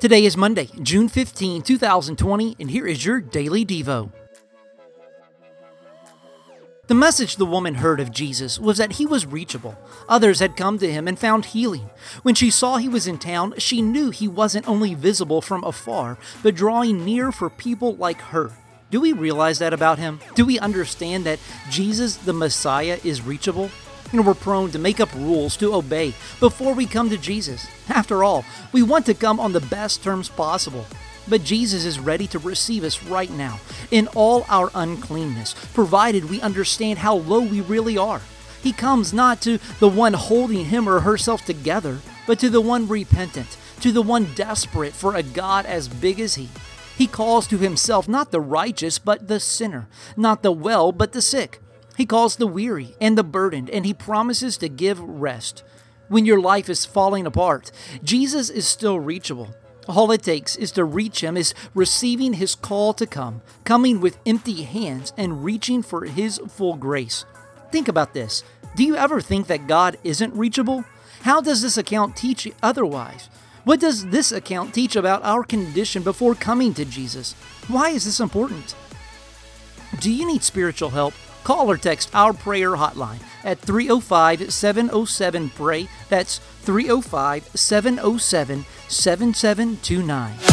Today is Monday, June 15, 2020, and here is your Daily Devo. The message the woman heard of Jesus was that he was reachable. Others had come to him and found healing. When she saw he was in town, she knew he wasn't only visible from afar, but drawing near for people like her. Do we realize that about him? Do we understand that Jesus, the Messiah, is reachable? You know, we're prone to make up rules to obey before we come to Jesus. After all, we want to come on the best terms possible. But Jesus is ready to receive us right now in all our uncleanness, provided we understand how low we really are. He comes not to the one holding him or herself together, but to the one repentant, to the one desperate for a God as big as he. He calls to himself not the righteous, but the sinner, not the well, but the sick. He calls the weary and the burdened, and he promises to give rest. When your life is falling apart, Jesus is still reachable. All it takes is to reach him, is receiving his call to come, coming with empty hands and reaching for his full grace. Think about this. Do you ever think that God isn't reachable? How does this account teach otherwise? What does this account teach about our condition before coming to Jesus? Why is this important? Do you need spiritual help? Call or text our prayer hotline at 305 707 PRAY. That's 305 707 7729.